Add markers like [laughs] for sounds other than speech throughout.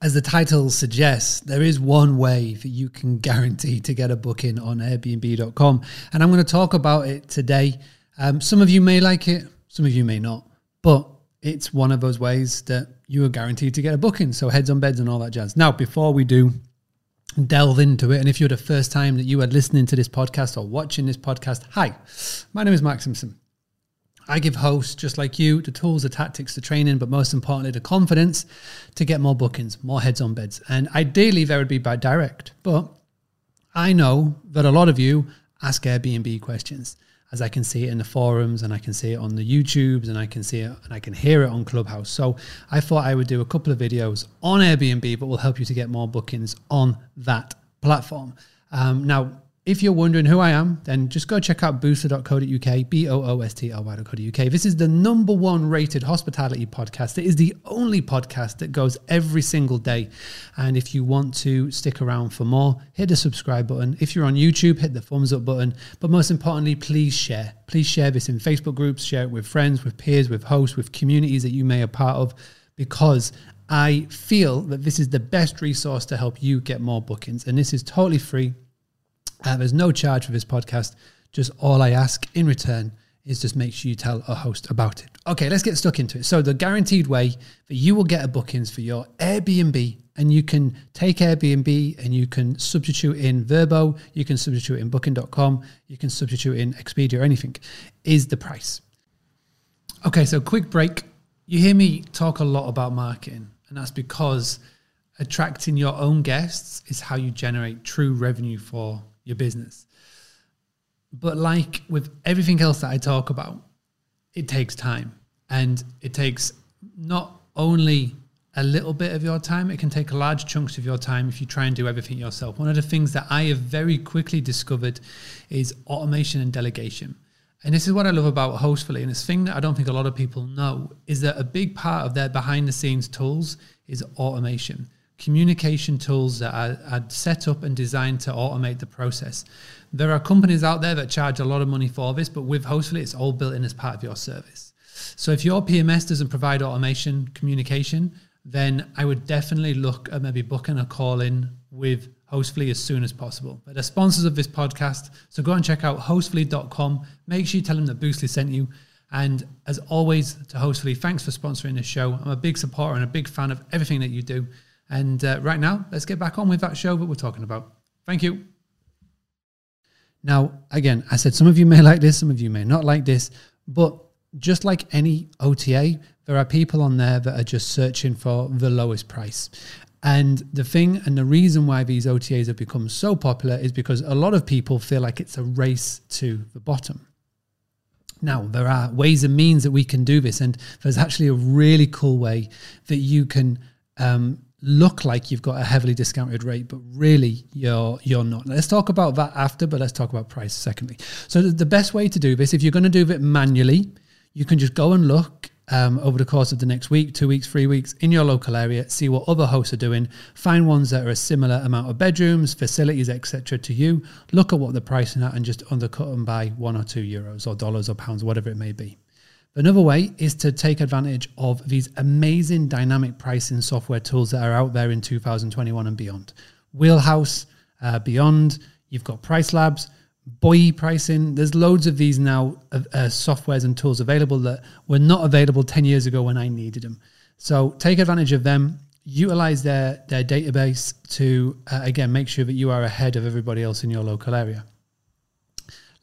as the title suggests, there is one way that you can guarantee to get a booking on Airbnb.com. And I'm going to talk about it today. Um, some of you may like it, some of you may not, but it's one of those ways that you are guaranteed to get a booking. So heads on beds and all that jazz. Now, before we do delve into it, and if you're the first time that you are listening to this podcast or watching this podcast, hi, my name is Mark Simpson. I give hosts just like you the tools, the tactics, the training, but most importantly, the confidence to get more bookings, more heads on beds. And ideally, there would be by direct. But I know that a lot of you ask Airbnb questions, as I can see it in the forums and I can see it on the YouTubes and I can see it and I can hear it on Clubhouse. So I thought I would do a couple of videos on Airbnb, but will help you to get more bookings on that platform. Um, now, if you're wondering who I am, then just go check out boostly.co.uk, B O O S T L Y.co.uk. This is the number one rated hospitality podcast. It is the only podcast that goes every single day. And if you want to stick around for more, hit the subscribe button. If you're on YouTube, hit the thumbs up button. But most importantly, please share. Please share this in Facebook groups, share it with friends, with peers, with hosts, with communities that you may be part of, because I feel that this is the best resource to help you get more bookings. And this is totally free. Uh, there's no charge for this podcast. Just all I ask in return is just make sure you tell a host about it. Okay, let's get stuck into it. So the guaranteed way that you will get a bookings for your Airbnb and you can take Airbnb and you can substitute in Vrbo, you can substitute in booking.com, you can substitute in Expedia or anything is the price. Okay, so quick break. You hear me talk a lot about marketing and that's because attracting your own guests is how you generate true revenue for your business. But like with everything else that I talk about, it takes time. And it takes not only a little bit of your time, it can take large chunks of your time if you try and do everything yourself. One of the things that I have very quickly discovered is automation and delegation. And this is what I love about Hostfully. And this thing that I don't think a lot of people know is that a big part of their behind the scenes tools is automation communication tools that are, are, set up and designed to automate the process. There are companies out there that charge a lot of money for this, but with Hostfully, it's all built in as part of your service. So if your PMS doesn't provide automation communication, then I would definitely look at maybe booking a call in with Hostfully as soon as possible. But they're sponsors of this podcast, so go and check out hostfully.com. Make sure you tell them that Boostly sent you. And as always, to Hostfully, thanks for sponsoring this show. I'm a big supporter and a big fan of everything that you do. And uh, right now, let's get back on with that show that we're talking about. Thank you. Now, again, I said some of you may like this, some of you may not like this, but just like any OTA, there are people on there that are just searching for the lowest price. And the thing and the reason why these OTAs have become so popular is because a lot of people feel like it's a race to the bottom. Now, there are ways and means that we can do this, and there's actually a really cool way that you can um, look like you've got a heavily discounted rate, but really you're you're not. Let's talk about that after, but let's talk about price secondly. So the best way to do this, if you're going to do it manually, you can just go and look um, over the course of the next week, two weeks, three weeks in your local area, see what other hosts are doing, find ones that are a similar amount of bedrooms, facilities, etc. to you. Look at what they're pricing at and just undercut them by one or two euros or dollars or pounds, whatever it may be. Another way is to take advantage of these amazing dynamic pricing software tools that are out there in 2021 and beyond. Wheelhouse, uh, Beyond, you've got Price Labs, Boy pricing. There's loads of these now uh, uh, softwares and tools available that were not available 10 years ago when I needed them. So take advantage of them, utilize their, their database to, uh, again, make sure that you are ahead of everybody else in your local area.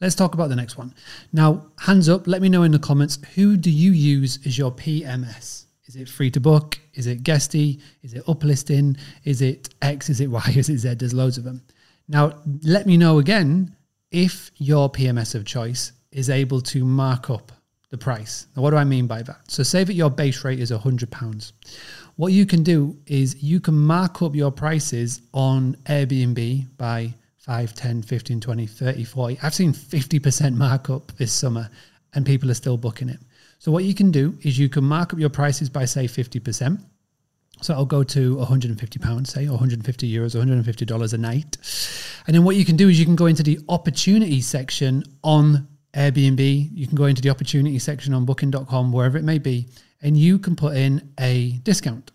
Let's talk about the next one. Now, hands up, let me know in the comments who do you use as your PMS? Is it Freetobook? Is it guesty? Is it uplisting? Is it X? Is it Y? [laughs] Is it Z? There's loads of them. Now, let me know again if your PMS of choice is able to mark up the price. Now, what do I mean by that? So, say that your base rate is £100. What you can do is you can mark up your prices on Airbnb by 5, 10, 15, 20, 30, 40. I've seen 50% markup this summer and people are still booking it. So what you can do is you can mark up your prices by say 50%. So I'll go to 150 pounds, say, or 150 euros, 150 dollars a night. And then what you can do is you can go into the opportunity section on Airbnb. You can go into the opportunity section on booking.com, wherever it may be, and you can put in a discount.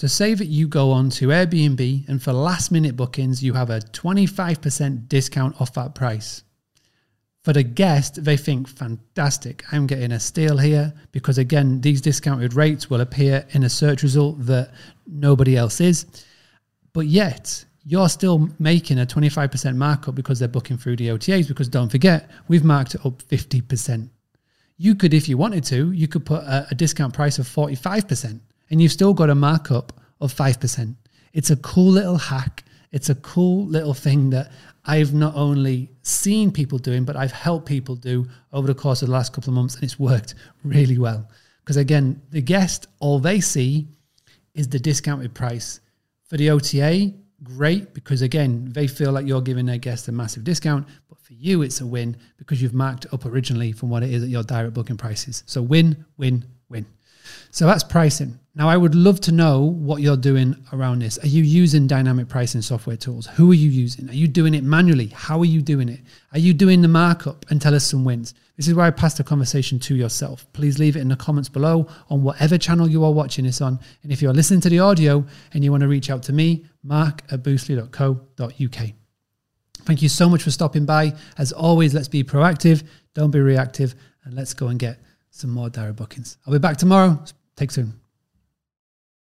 So say that you go on to Airbnb and for last minute bookings, you have a 25% discount off that price. For the guest, they think, fantastic, I'm getting a steal here because, again, these discounted rates will appear in a search result that nobody else is. But yet, you're still making a 25% markup because they're booking through the OTAs. Because don't forget, we've marked it up 50%. You could, if you wanted to, you could put a, a discount price of 45% and you've still got a markup of 5%. It's a cool little hack. It's a cool little thing that I've not only seen people doing, but I've helped people do over the course of the last couple of months, and it's worked really well. Because again, the guest, all they see is the discounted price. For the OTA, great, because again, they feel like you're giving their guest a massive discount. But for you, it's a win because you've marked up originally from what it is at your direct booking prices. So win, win, win. So that's pricing. Now, I would love to know what you're doing around this. Are you using dynamic pricing software tools? Who are you using? Are you doing it manually? How are you doing it? Are you doing the markup and tell us some wins? This is where I pass the conversation to yourself. Please leave it in the comments below on whatever channel you are watching this on. And if you're listening to the audio and you want to reach out to me, mark at boostly.co.uk. Thank you so much for stopping by. As always, let's be proactive, don't be reactive, and let's go and get some more direct bookings. I'll be back tomorrow. Take soon.